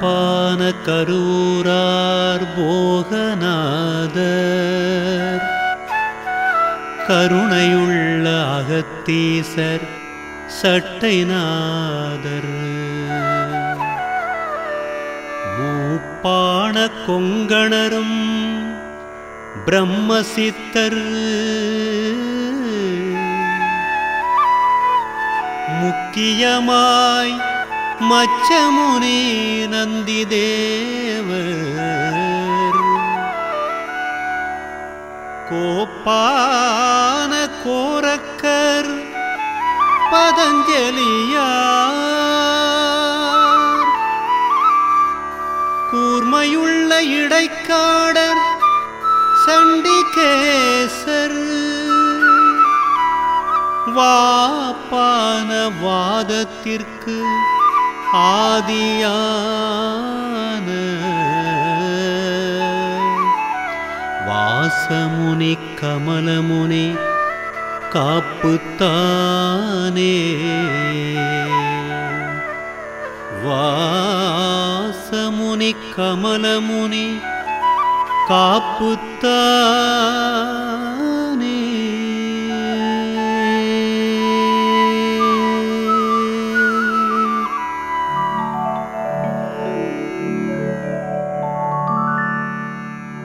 காப்பான கரூரார் போகநாதர். கருணையுள்ள அகத்தீசர் சட்டைநாதர். மூப்பான கொங்கணரும் பிரம்மசித்தர். முக்கியமாய் மச்சமுனி நந்தி தேவர். கோப்பான கோரக்கர் பதஞ்சலியார். கூர்மையுள்ள இடைக்காடர் சண்டிகேசர். வாப்பான வாதத்திற்கு आदियान। वासमुनि कमलमुनि कापुतानि। वासमुनि कमलमुनि कापुता